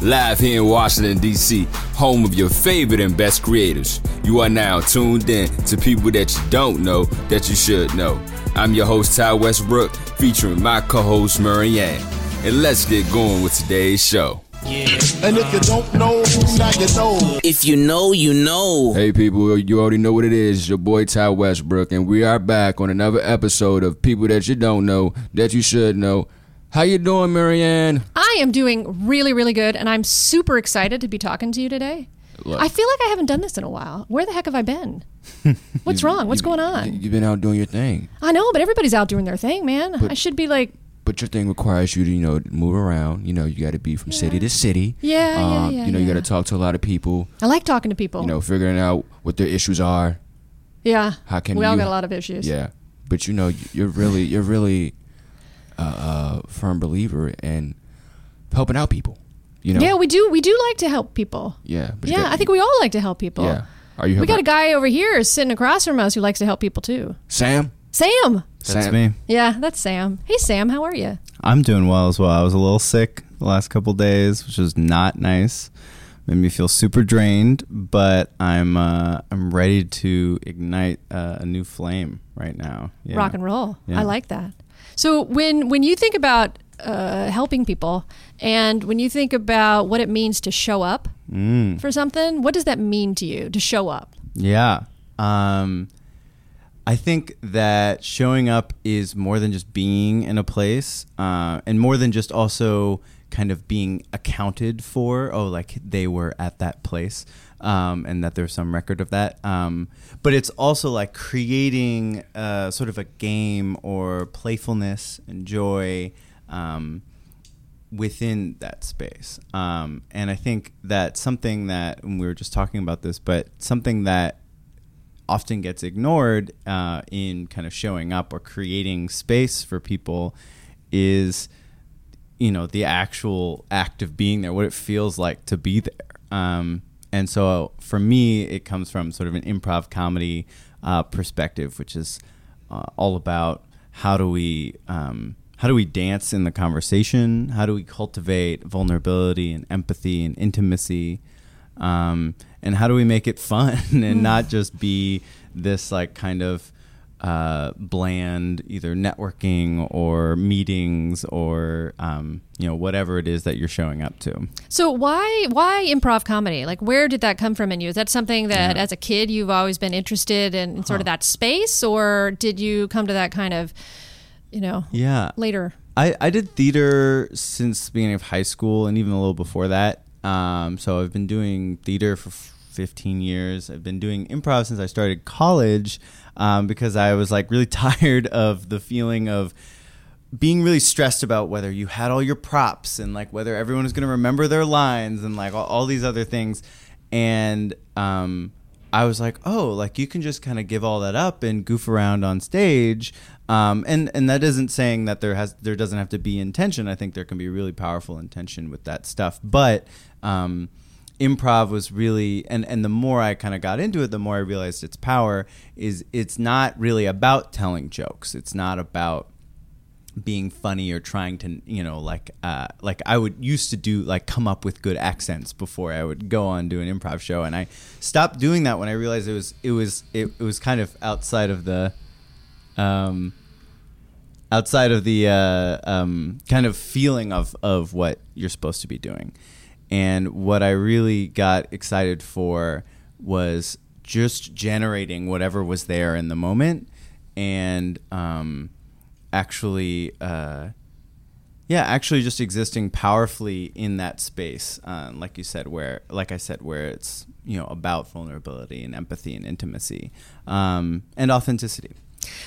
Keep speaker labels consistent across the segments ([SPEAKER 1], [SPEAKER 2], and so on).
[SPEAKER 1] live here in Washington, D.C., home of your favorite and best creators. You are now tuned in to people that you don't know that you should know. I'm your host, Ty Westbrook, featuring my co host, Marianne. And let's get going with today's show.
[SPEAKER 2] Yeah. And if you don't know, now you know.
[SPEAKER 3] If you know, you know.
[SPEAKER 1] Hey, people, you already know what it is. Your boy Ty Westbrook, and we are back on another episode of People That You Don't Know That You Should Know. How you doing, Marianne?
[SPEAKER 4] I am doing really, really good, and I'm super excited to be talking to you today. Look. I feel like I haven't done this in a while. Where the heck have I been? What's wrong? What's going on?
[SPEAKER 1] You've been out doing your thing.
[SPEAKER 4] I know, but everybody's out doing their thing, man. But, I should be like
[SPEAKER 1] but your thing requires you to you know move around. You know, you got to be from yeah. city to city.
[SPEAKER 4] Yeah, um, yeah, yeah.
[SPEAKER 1] You know,
[SPEAKER 4] yeah.
[SPEAKER 1] you got to talk to a lot of people.
[SPEAKER 4] I like talking to people.
[SPEAKER 1] You know, figuring out what their issues are.
[SPEAKER 4] Yeah.
[SPEAKER 1] How can
[SPEAKER 4] we
[SPEAKER 1] you,
[SPEAKER 4] all got a lot of issues?
[SPEAKER 1] Yeah, but you know, you're really you're really a, a firm believer in helping out people. You know.
[SPEAKER 4] Yeah, we do. We do like to help people.
[SPEAKER 1] Yeah.
[SPEAKER 4] yeah, got, I think we all like to help people.
[SPEAKER 1] Yeah. Are you?
[SPEAKER 4] We got a guy over here sitting across from us who likes to help people too.
[SPEAKER 1] Sam.
[SPEAKER 4] Sam.
[SPEAKER 5] That's
[SPEAKER 1] Sam.
[SPEAKER 5] me.
[SPEAKER 4] Yeah, that's Sam. Hey, Sam, how are you?
[SPEAKER 5] I'm doing well as well. I was a little sick the last couple days, which was not nice. Made me feel super drained, but I'm uh, I'm ready to ignite uh, a new flame right now.
[SPEAKER 4] Yeah. Rock and roll. Yeah. I like that. So when when you think about uh, helping people, and when you think about what it means to show up mm. for something, what does that mean to you to show up?
[SPEAKER 5] Yeah. Um, I think that showing up is more than just being in a place, uh, and more than just also kind of being accounted for. Oh, like they were at that place, um, and that there's some record of that. Um, but it's also like creating uh, sort of a game or playfulness and joy um, within that space. Um, and I think that something that we were just talking about this, but something that often gets ignored uh, in kind of showing up or creating space for people is you know the actual act of being there what it feels like to be there um, and so for me it comes from sort of an improv comedy uh, perspective which is uh, all about how do we um, how do we dance in the conversation? How do we cultivate vulnerability and empathy and intimacy? Um, and how do we make it fun and not just be this like kind of uh, bland either networking or meetings or um, you know whatever it is that you're showing up to.
[SPEAKER 4] So why why improv comedy? Like where did that come from in you? Is that something that yeah. as a kid you've always been interested in, in sort huh. of that space, or did you come to that kind of you know
[SPEAKER 5] yeah
[SPEAKER 4] later?
[SPEAKER 5] I, I did theater since the beginning of high school and even a little before that. Um, so I've been doing theater for 15 years. I've been doing improv since I started college um, because I was like really tired of the feeling of being really stressed about whether you had all your props and like whether everyone is going to remember their lines and like all, all these other things. And um, I was like, oh, like you can just kind of give all that up and goof around on stage. Um, and and that isn't saying that there has there doesn't have to be intention. I think there can be really powerful intention with that stuff. But um, improv was really and and the more I kind of got into it, the more I realized its power is it's not really about telling jokes. It's not about being funny or trying to you know like uh, like I would used to do like come up with good accents before I would go on do an improv show and I stopped doing that when I realized it was it was it, it was kind of outside of the um outside of the uh, um, kind of feeling of of what you're supposed to be doing and what I really got excited for was just generating whatever was there in the moment and um, actually, uh, yeah, actually just existing powerfully in that space, uh, like you said, where, like I said, where it's you know about vulnerability and empathy and intimacy um, and authenticity.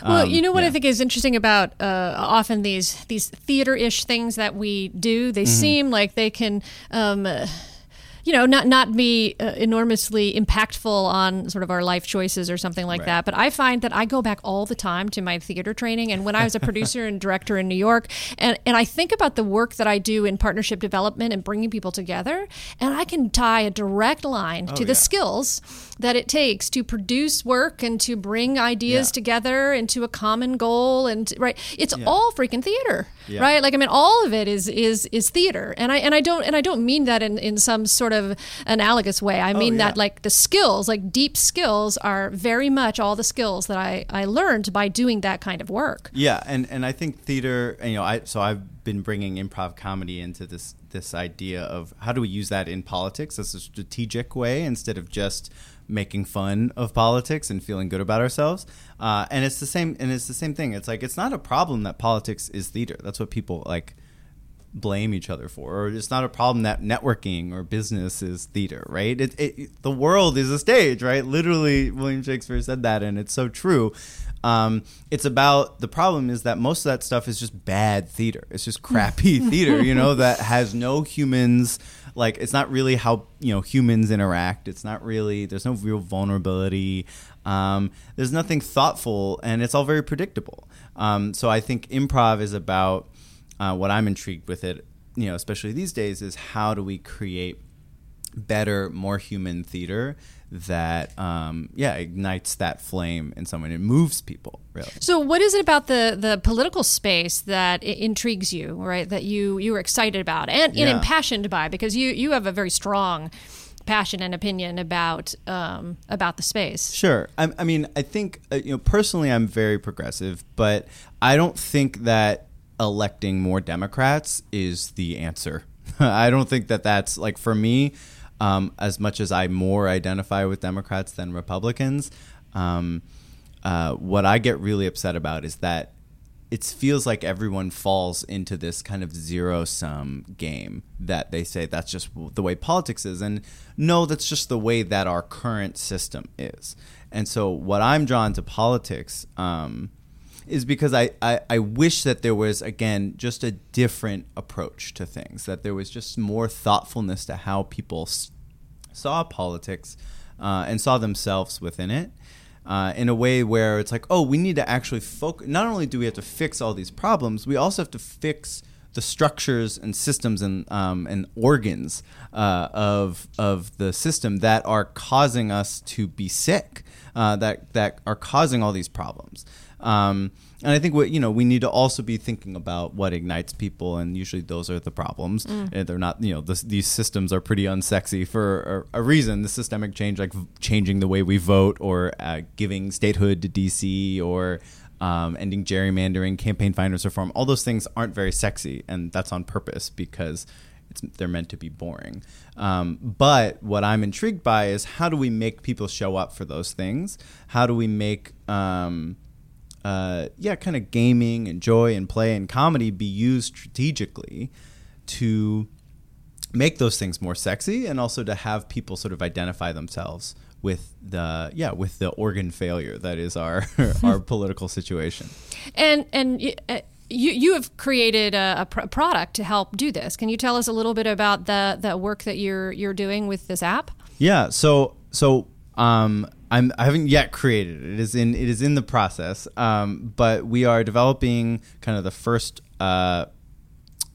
[SPEAKER 4] Well, um, you know what yeah. I think is interesting about uh, often these these theater ish things that we do. They mm-hmm. seem like they can. Um, you know, not not be uh, enormously impactful on sort of our life choices or something like
[SPEAKER 5] Right.
[SPEAKER 4] that. But I find that I go back all the time to my theater training, and when I was a producer and director in New York, and and I think about the work that I do in partnership development and bringing people together, and I can tie a direct line to the
[SPEAKER 5] yeah.
[SPEAKER 4] skills that it takes to produce work and to bring ideas
[SPEAKER 5] Yeah.
[SPEAKER 4] together into a common goal and right it's all freaking theater
[SPEAKER 5] Yeah.
[SPEAKER 4] right like i mean all of it is is is theater and i and i don't and i don't mean that in in some sort of analogous way i mean
[SPEAKER 5] Oh, yeah.
[SPEAKER 4] that like the skills like deep skills are very much all the skills that i i learned by doing that kind of work
[SPEAKER 5] Yeah, and and I think theater, you know, I so I've been bringing improv comedy into this this idea of how do we use that in politics as a strategic way instead of just making fun of politics and feeling good about ourselves. Uh, and it's the same, and it's the same thing. It's like it's not a problem that politics is theater. That's what people like blame each other for or it's not a problem that networking or business is theater right? It, it, the world is a stage right? Literally william shakespeare said that and it's so true. Um, it's about the problem is that most of that stuff is just bad theater. It's just crappy theater you know that has no humans. Like it's not really how you know humans interact. It's not really there's no real vulnerability. Um, there's nothing thoughtful and it's all very predictable. Um, so i think improv is about uh, what I'm intrigued with it, you know, especially these days, is how do we create better, more human theater that, um, yeah, ignites that flame in someone. It moves people, really.
[SPEAKER 4] so what is it about the the political space that i- intrigues you right that you you were excited about and, and
[SPEAKER 5] Yeah.
[SPEAKER 4] impassioned by because you you have a very strong passion and opinion about um, about the space
[SPEAKER 5] Sure. I, I mean, I think uh, you know personally, I'm very progressive, but I don't think that electing more Democrats is the answer. I don't think that that's like for me. Um, as much as I more identify with Democrats than Republicans, um, uh, what I get really upset about is that it feels like everyone falls into this kind of zero sum game that they say that's just the way politics is. And no, that's just the way that our current system is. And so, what I'm drawn to politics um, is because I, I, I wish that there was, again, just a different approach to things, that there was just more thoughtfulness to how people s- saw politics uh, and saw themselves within it uh, in a way where it's like, oh, we need to actually focus. Not only do we have to fix all these problems, we also have to fix the structures and systems and um, and organs uh, of of the system that are causing us to be sick, uh, that that are causing all these problems. Um, and I think what you know we need to also be thinking about what ignites people, and usually those are the problems. And they're not you know this, these systems are pretty unsexy for a, a reason. The systemic change, like v- changing the way we vote, or uh, giving statehood to DC, or um, ending gerrymandering, campaign finance reform, all those things aren't very sexy, and that's on purpose because it's, they're meant to be boring. Um, but what I'm intrigued by is how do we make people show up for those things? How do we make um, uh, yeah, kind of gaming and joy and play and comedy be used strategically to make those things more sexy and also to have people sort of identify themselves with the yeah with the organ failure that is our our political situation.
[SPEAKER 4] And and uh, you you have created a, a pr- product to help do this. Can you tell us a little bit about the the work that you're you're doing with this app?
[SPEAKER 5] Yeah. So so um, I'm I haven't yet created it. It is in it is in the process. Um, but we are developing kind of the first uh,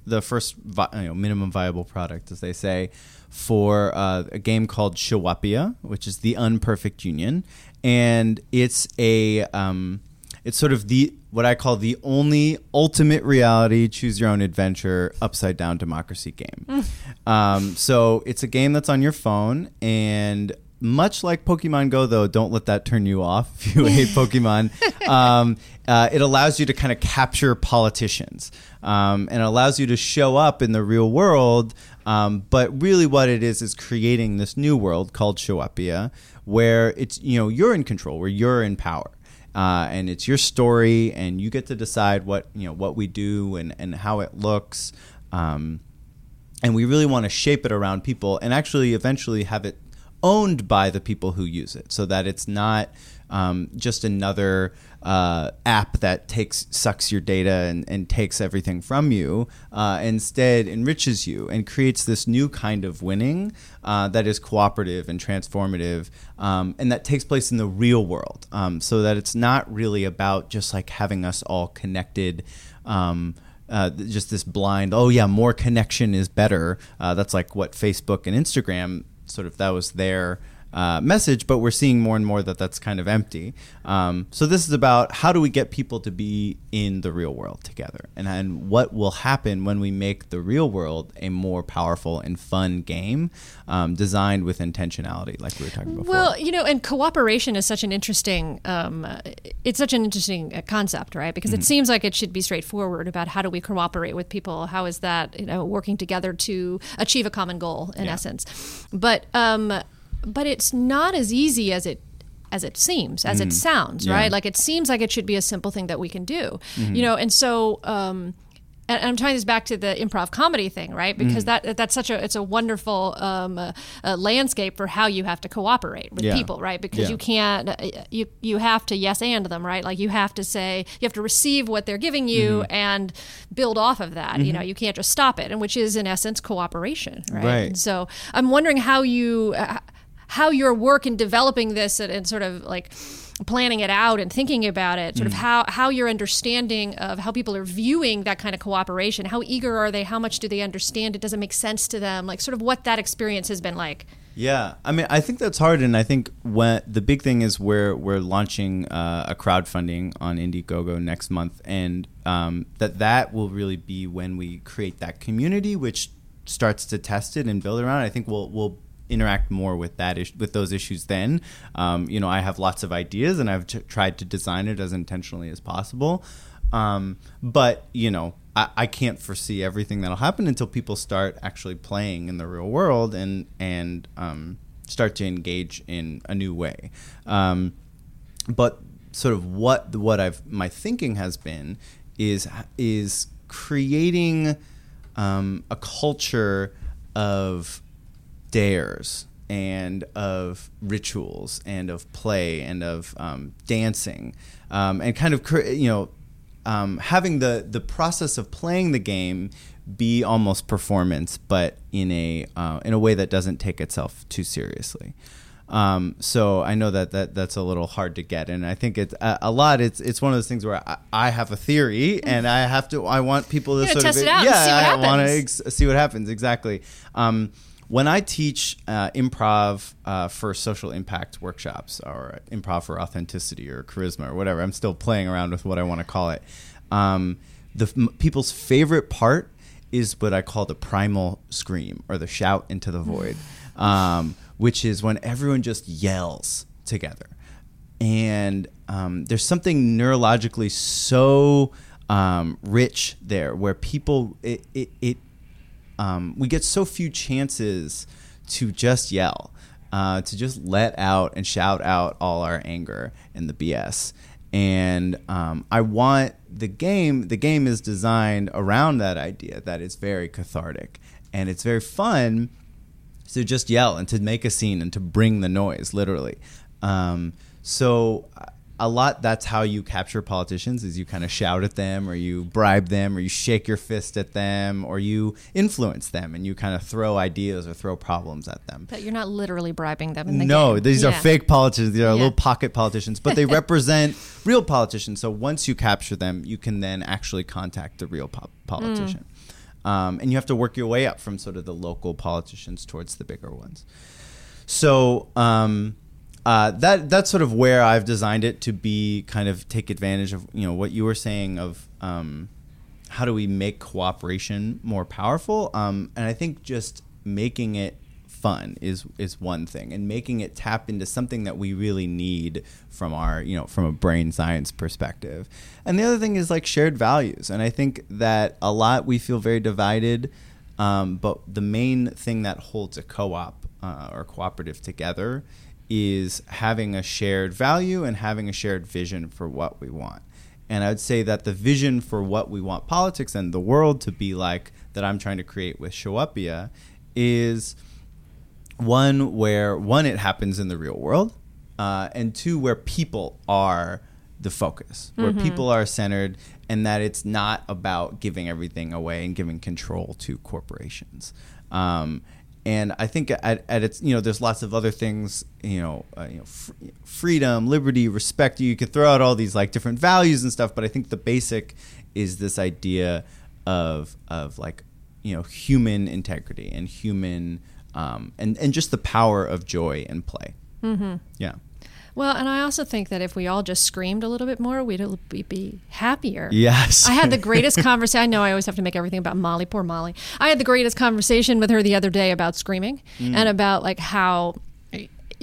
[SPEAKER 5] the first vi- you know, minimum viable product, as they say, for uh, a game called Showupia, which is the Unperfect Union, and it's a um, it's sort of the what I call the only ultimate reality choose your own adventure upside down democracy game. um, so it's a game that's on your phone and much like Pokemon Go, though, don't let that turn you off if you hate Pokemon. Um, uh, it allows you to kind of capture politicians um, and allows you to show up in the real world. Um, but really, what it is is creating this new world called Showupia, where it's you know you're in control, where you're in power. Uh, and it's your story, and you get to decide what you know what we do and, and how it looks. Um, and we really want to shape it around people and actually eventually have it owned by the people who use it, so that it's not um, just another uh, app that takes sucks your data and, and takes everything from you. Uh, instead, enriches you and creates this new kind of winning uh, that is cooperative and transformative, um, and that takes place in the real world. Um, so that it's not really about just like having us all connected. Um, uh, just this blind, oh yeah, more connection is better. Uh, that's like what Facebook and Instagram sort of that was their uh, message, but we're seeing more and more that that's kind of empty. Um, so this is about how do we get people to be in the real world together, and and what will happen when we make the real world a more powerful and fun game um, designed with intentionality, like we were talking before.
[SPEAKER 4] Well, you know, and cooperation is such an interesting, um, it's such an interesting uh, concept, right? Because
[SPEAKER 5] Mm-hmm.
[SPEAKER 4] it seems like it should be straightforward about how do we cooperate with people? How is that, you know, working together to achieve a common goal in
[SPEAKER 5] Yeah.
[SPEAKER 4] essence? But, um, but it's not as easy as it as it seems, as it sounds,
[SPEAKER 5] Mm-hmm. Yeah. Mm-hmm.
[SPEAKER 4] right? Like it seems like it should be a simple thing that we can do, you know. And so, um, and I'm tying this back to the improv comedy thing, right? Because
[SPEAKER 5] Mm.
[SPEAKER 4] that that's such a it's a wonderful um, uh, uh, landscape for how you have to cooperate with
[SPEAKER 5] Yeah.
[SPEAKER 4] people, right? Because
[SPEAKER 5] Yeah.
[SPEAKER 4] you can't uh, you you have to yes and them, right? Like you have to say you have to receive what they're giving you
[SPEAKER 5] Mm-hmm.
[SPEAKER 4] and build off of that. You know, you can't just stop it, and which is in essence cooperation, right?
[SPEAKER 5] Right.
[SPEAKER 4] So I'm wondering how you uh, how your work in developing this and, and sort of like planning it out and thinking about it
[SPEAKER 5] Mm.
[SPEAKER 4] sort of how how your understanding of how people are viewing that kind of cooperation how eager are they how much do they understand it does it make sense to them like sort of what that experience has been like
[SPEAKER 5] Yeah, I mean, I think that's hard, and I think when the big thing is we're we're launching uh, a crowdfunding on Indiegogo next month, and um, that that will really be when we create that community, which starts to test it and build around. it. I think we'll we'll interact more with that is- with those issues then. Um, you know, I have lots of ideas, and I've t- tried to design it as intentionally as possible. Um, but you know, I, I can't foresee everything that'll happen until people start actually playing in the real world and and um, start to engage in a new way. Um, but sort of what what I've my thinking has been is is creating um, a culture of dares and of rituals and of play and of um, dancing um, and kind of you know um, having the the process of playing the game be almost performance, but in a uh, in a way that doesn't take itself too seriously. Um, so I know that, that that's a little hard to get, and I think it's a, a lot. It's it's one of those things where I, I have a theory, and I have to. I want people to sort
[SPEAKER 4] test
[SPEAKER 5] of
[SPEAKER 4] it out and
[SPEAKER 5] yeah.
[SPEAKER 4] see what
[SPEAKER 5] I want to
[SPEAKER 4] happens.
[SPEAKER 5] ex- see what happens exactly. Um, when I teach uh, improv uh, for social impact workshops or improv for authenticity or charisma or whatever, I'm still playing around with what I want to call it. Um, the m- people's favorite part is what I call the primal scream or the shout into the void, um, which is when everyone just yells together and um, there's something neurologically so um, rich there where people it, it, it um, we get so few chances to just yell uh, to just let out and shout out all our anger and the bs and um, i want the game the game is designed around that idea that it's very cathartic and it's very fun to just yell and to make a scene and to bring the noise literally. Um, so a lot that's how you capture politicians is you kind of shout at them or you bribe them or you shake your fist at them or you influence them and you kind of throw ideas or throw problems at them
[SPEAKER 4] but you're not literally bribing them in the
[SPEAKER 5] no,
[SPEAKER 4] game.
[SPEAKER 5] these are fake politicians. These are
[SPEAKER 4] Yeah.
[SPEAKER 5] little pocket politicians, but they represent real politicians. So once you capture them, you can then actually contact the real po- politician. Um, and you have to work your way up from sort of the local politicians towards the bigger ones. So um, uh, that that's sort of where I've designed it to be, kind of take advantage of you know what you were saying of um, how do we make cooperation more powerful? Um, and I think just making it fun is is one thing, and making it tap into something that we really need from our you know from a brain science perspective. And the other thing is like shared values, and I think that a lot we feel very divided. Um, but the main thing that holds a co-op uh, or cooperative together is having a shared value and having a shared vision for what we want. And I would say that the vision for what we want politics and the world to be like that I'm trying to create with Showupia is one where one it happens in the real world, uh, and two where people are the focus, where people are centered, and that it's not about giving everything away and giving control to corporations. Um, and I think at, at its you know there's lots of other things you know uh, you know fr- freedom, liberty, respect. You could throw out all these like different values and stuff, but I think the basic is this idea of of like you know human integrity and human um, and and just the power of joy and play. Mm-hmm. Yeah.
[SPEAKER 4] Well, and I also think that if we all just screamed a little bit more, we'd be- be happier.
[SPEAKER 5] Yes.
[SPEAKER 4] I had the greatest conversation. I know I always have to make everything about Molly. Poor Molly. I had the greatest conversation with her the other day about screaming
[SPEAKER 5] Mm.
[SPEAKER 4] and about like how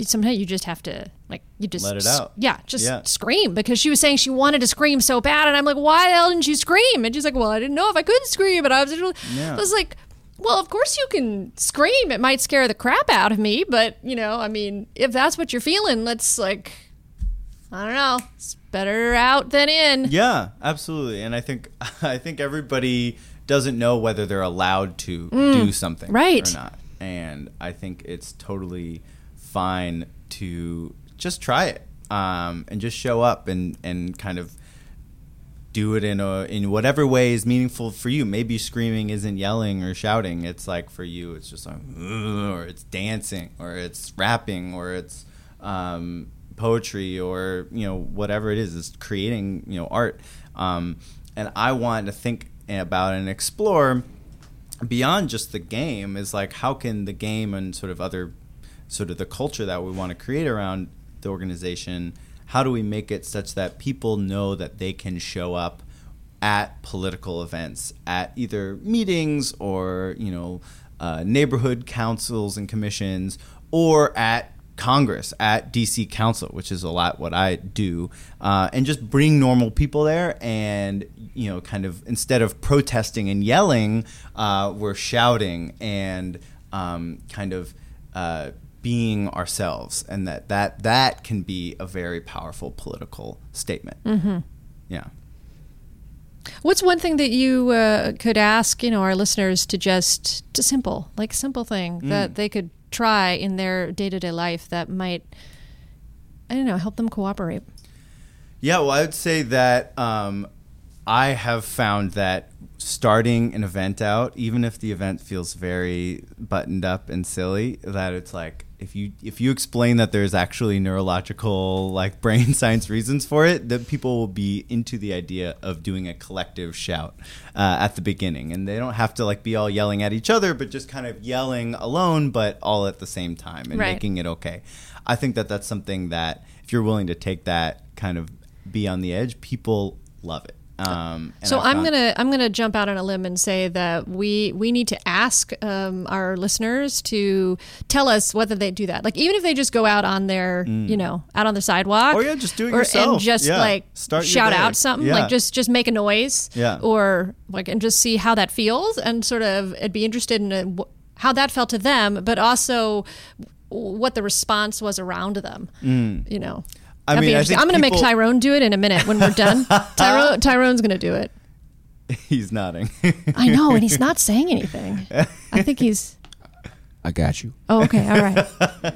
[SPEAKER 4] sometimes you just have to like you just
[SPEAKER 5] Let it out.
[SPEAKER 4] Yeah, just
[SPEAKER 5] Yeah.
[SPEAKER 4] scream because she was saying she wanted to scream so bad, and I'm like, why the hell didn't you scream? And she's like, well, I didn't know if I could scream, and I was,
[SPEAKER 5] Yeah.
[SPEAKER 4] I was like. Well, of course you can scream. It might scare the crap out of me, but you know, I mean, if that's what you're feeling, let's like I don't know. It's better out than in.
[SPEAKER 5] Yeah, absolutely. And I think I think everybody doesn't know whether they're allowed to do something
[SPEAKER 4] Mm. right.
[SPEAKER 5] or not. And I think it's totally fine to just try it um, and just show up and, and kind of do it in a in whatever way is meaningful for you. Maybe screaming isn't yelling or shouting. It's like for you, it's just like, or it's dancing, or it's rapping, or it's um, poetry, or you know whatever it is. It's creating you know art. Um, and I want to think about and explore beyond just the game. Is like how can the game and sort of other sort of the culture that we want to create around the organization how do we make it such that people know that they can show up at political events at either meetings or you know uh, neighborhood councils and commissions or at Congress at DC Council, which is a lot what I do, uh, and just bring normal people there, and you know, kind of instead of protesting and yelling, uh, we're shouting and um, kind of uh, being ourselves, and that that that can be a very powerful political statement. Mm-hmm. Yeah.
[SPEAKER 4] What's one thing that you uh, could ask, you know, our listeners to just to simple, like simple thing
[SPEAKER 5] Mm.
[SPEAKER 4] that they could try in their day to day life that might, I don't know, help them cooperate.
[SPEAKER 5] Yeah, well, I would say that um, I have found that starting an event out, even if the event feels very buttoned up and silly, that it's like if you if you explain that there's actually neurological like brain science reasons for it, that people will be into the idea of doing a collective shout uh, at the beginning, and they don't have to like be all yelling at each other, but just kind of yelling alone, but all at the same time and
[SPEAKER 4] Right.
[SPEAKER 5] making it okay. I think that that's something that if you're willing to take that kind of be on the edge, people love it. Um,
[SPEAKER 4] So I'm
[SPEAKER 5] found-
[SPEAKER 4] gonna I'm gonna jump out on a limb and say that we we need to ask um, our listeners to tell us whether they do that. Like even if they just go out on their you know out on the sidewalk,
[SPEAKER 5] Or, Mm. Oh, yeah, just do it
[SPEAKER 4] or-
[SPEAKER 5] yourself.
[SPEAKER 4] and just
[SPEAKER 5] Yeah.
[SPEAKER 4] like
[SPEAKER 5] Start
[SPEAKER 4] shout out something,
[SPEAKER 5] Yeah.
[SPEAKER 4] like just just make a noise,
[SPEAKER 5] Yeah.
[SPEAKER 4] or like and just see how that feels and sort of I'd be interested in uh, wh- how that felt to them, but also what the response was around them. You know.
[SPEAKER 5] I
[SPEAKER 4] That'd be
[SPEAKER 5] mean, I
[SPEAKER 4] interesting.
[SPEAKER 5] think
[SPEAKER 4] I'm going to make Tyrone do it in a minute when we're done. Tyrone, Tyrone's going to do it.
[SPEAKER 5] he's nodding.
[SPEAKER 4] I know, and he's not saying anything. I think he's.
[SPEAKER 1] I got you.
[SPEAKER 4] Oh, okay. All right.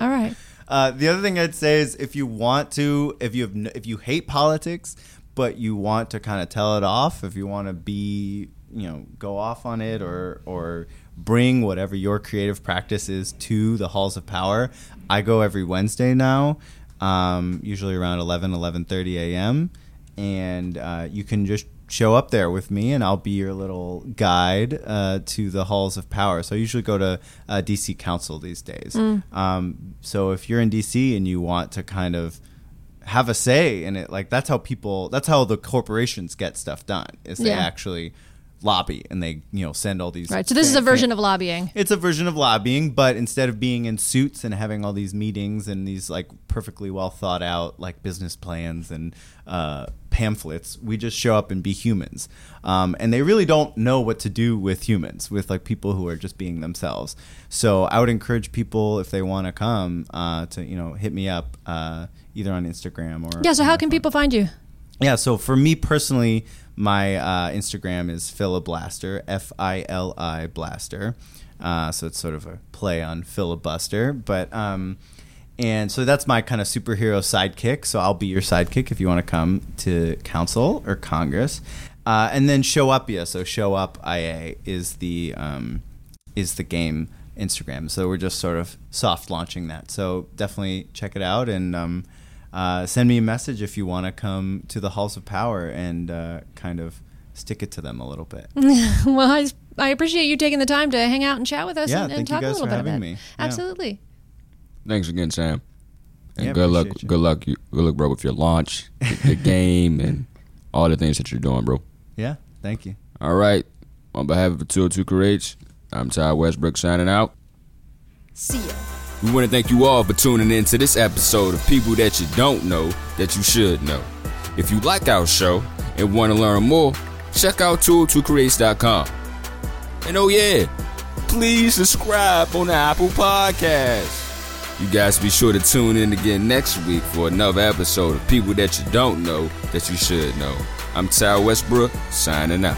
[SPEAKER 4] All right.
[SPEAKER 5] Uh, the other thing I'd say is if you want to, if you have, if you hate politics, but you want to kind of tell it off, if you want to be, you know, go off on it or or bring whatever your creative practice is to the halls of power. I go every Wednesday now, um, usually around 11, 11.30 a.m. And uh, you can just show up there with me and I'll be your little guide uh, to the halls of power. So I usually go to uh, DC Council these days. Um, so if you're in DC and you want to kind of have a say in it, like that's how people, that's how the corporations get stuff done. Is they actually lobby and they you know send all these.
[SPEAKER 4] Right. So this is a version of lobbying.
[SPEAKER 5] it's a version of lobbying, but instead of being in suits and having all these meetings and these like perfectly well thought out like business plans and uh, pamphlets, we just show up and be humans. Um, and they really don't know what to do with humans, with like people who are just being themselves. So I would encourage people if they want to come uh, to you know hit me up uh, either on Instagram or
[SPEAKER 4] Yeah. So how can
[SPEAKER 5] phone.
[SPEAKER 4] people find you?
[SPEAKER 5] Yeah, so for me personally, my uh, Instagram is Philiblaster, F I L I Blaster. Uh, so it's sort of a play on filibuster, but um, and so that's my kind of superhero sidekick. So I'll be your sidekick if you want to come to council or Congress, uh, and then show up. Yeah, so show up. IA is the um, is the game Instagram. So we're just sort of soft launching that. So definitely check it out and um, uh, send me a message if you want to come to the halls of power and uh, kind of stick it to them a little bit.
[SPEAKER 4] well, I, I appreciate you taking the time to hang out and chat with us
[SPEAKER 5] Yeah,
[SPEAKER 4] and, and
[SPEAKER 5] thank you
[SPEAKER 4] talk a little
[SPEAKER 5] for
[SPEAKER 4] bit
[SPEAKER 5] having
[SPEAKER 4] about
[SPEAKER 5] me.
[SPEAKER 4] it.
[SPEAKER 5] Yeah.
[SPEAKER 4] Absolutely.
[SPEAKER 1] Thanks again, Sam. And
[SPEAKER 5] Yeah,
[SPEAKER 1] good luck,
[SPEAKER 5] appreciate you.
[SPEAKER 1] good luck, you, good luck, bro, with your launch, the, the game, and all the things that you're doing, bro.
[SPEAKER 5] Yeah, thank you.
[SPEAKER 1] All right. On behalf of the 202 Creates, I'm Ty Westbrook signing out.
[SPEAKER 4] See ya.
[SPEAKER 1] We want to thank you all for tuning in to this episode of People That You Don't Know That You Should Know. If you like our show and want to learn more, check out 202creates.com. And oh yeah, please subscribe on the Apple Podcast. You guys be sure to tune in again next week for another episode of People That You Don't Know That You Should Know. I'm Ty Westbrook, signing out.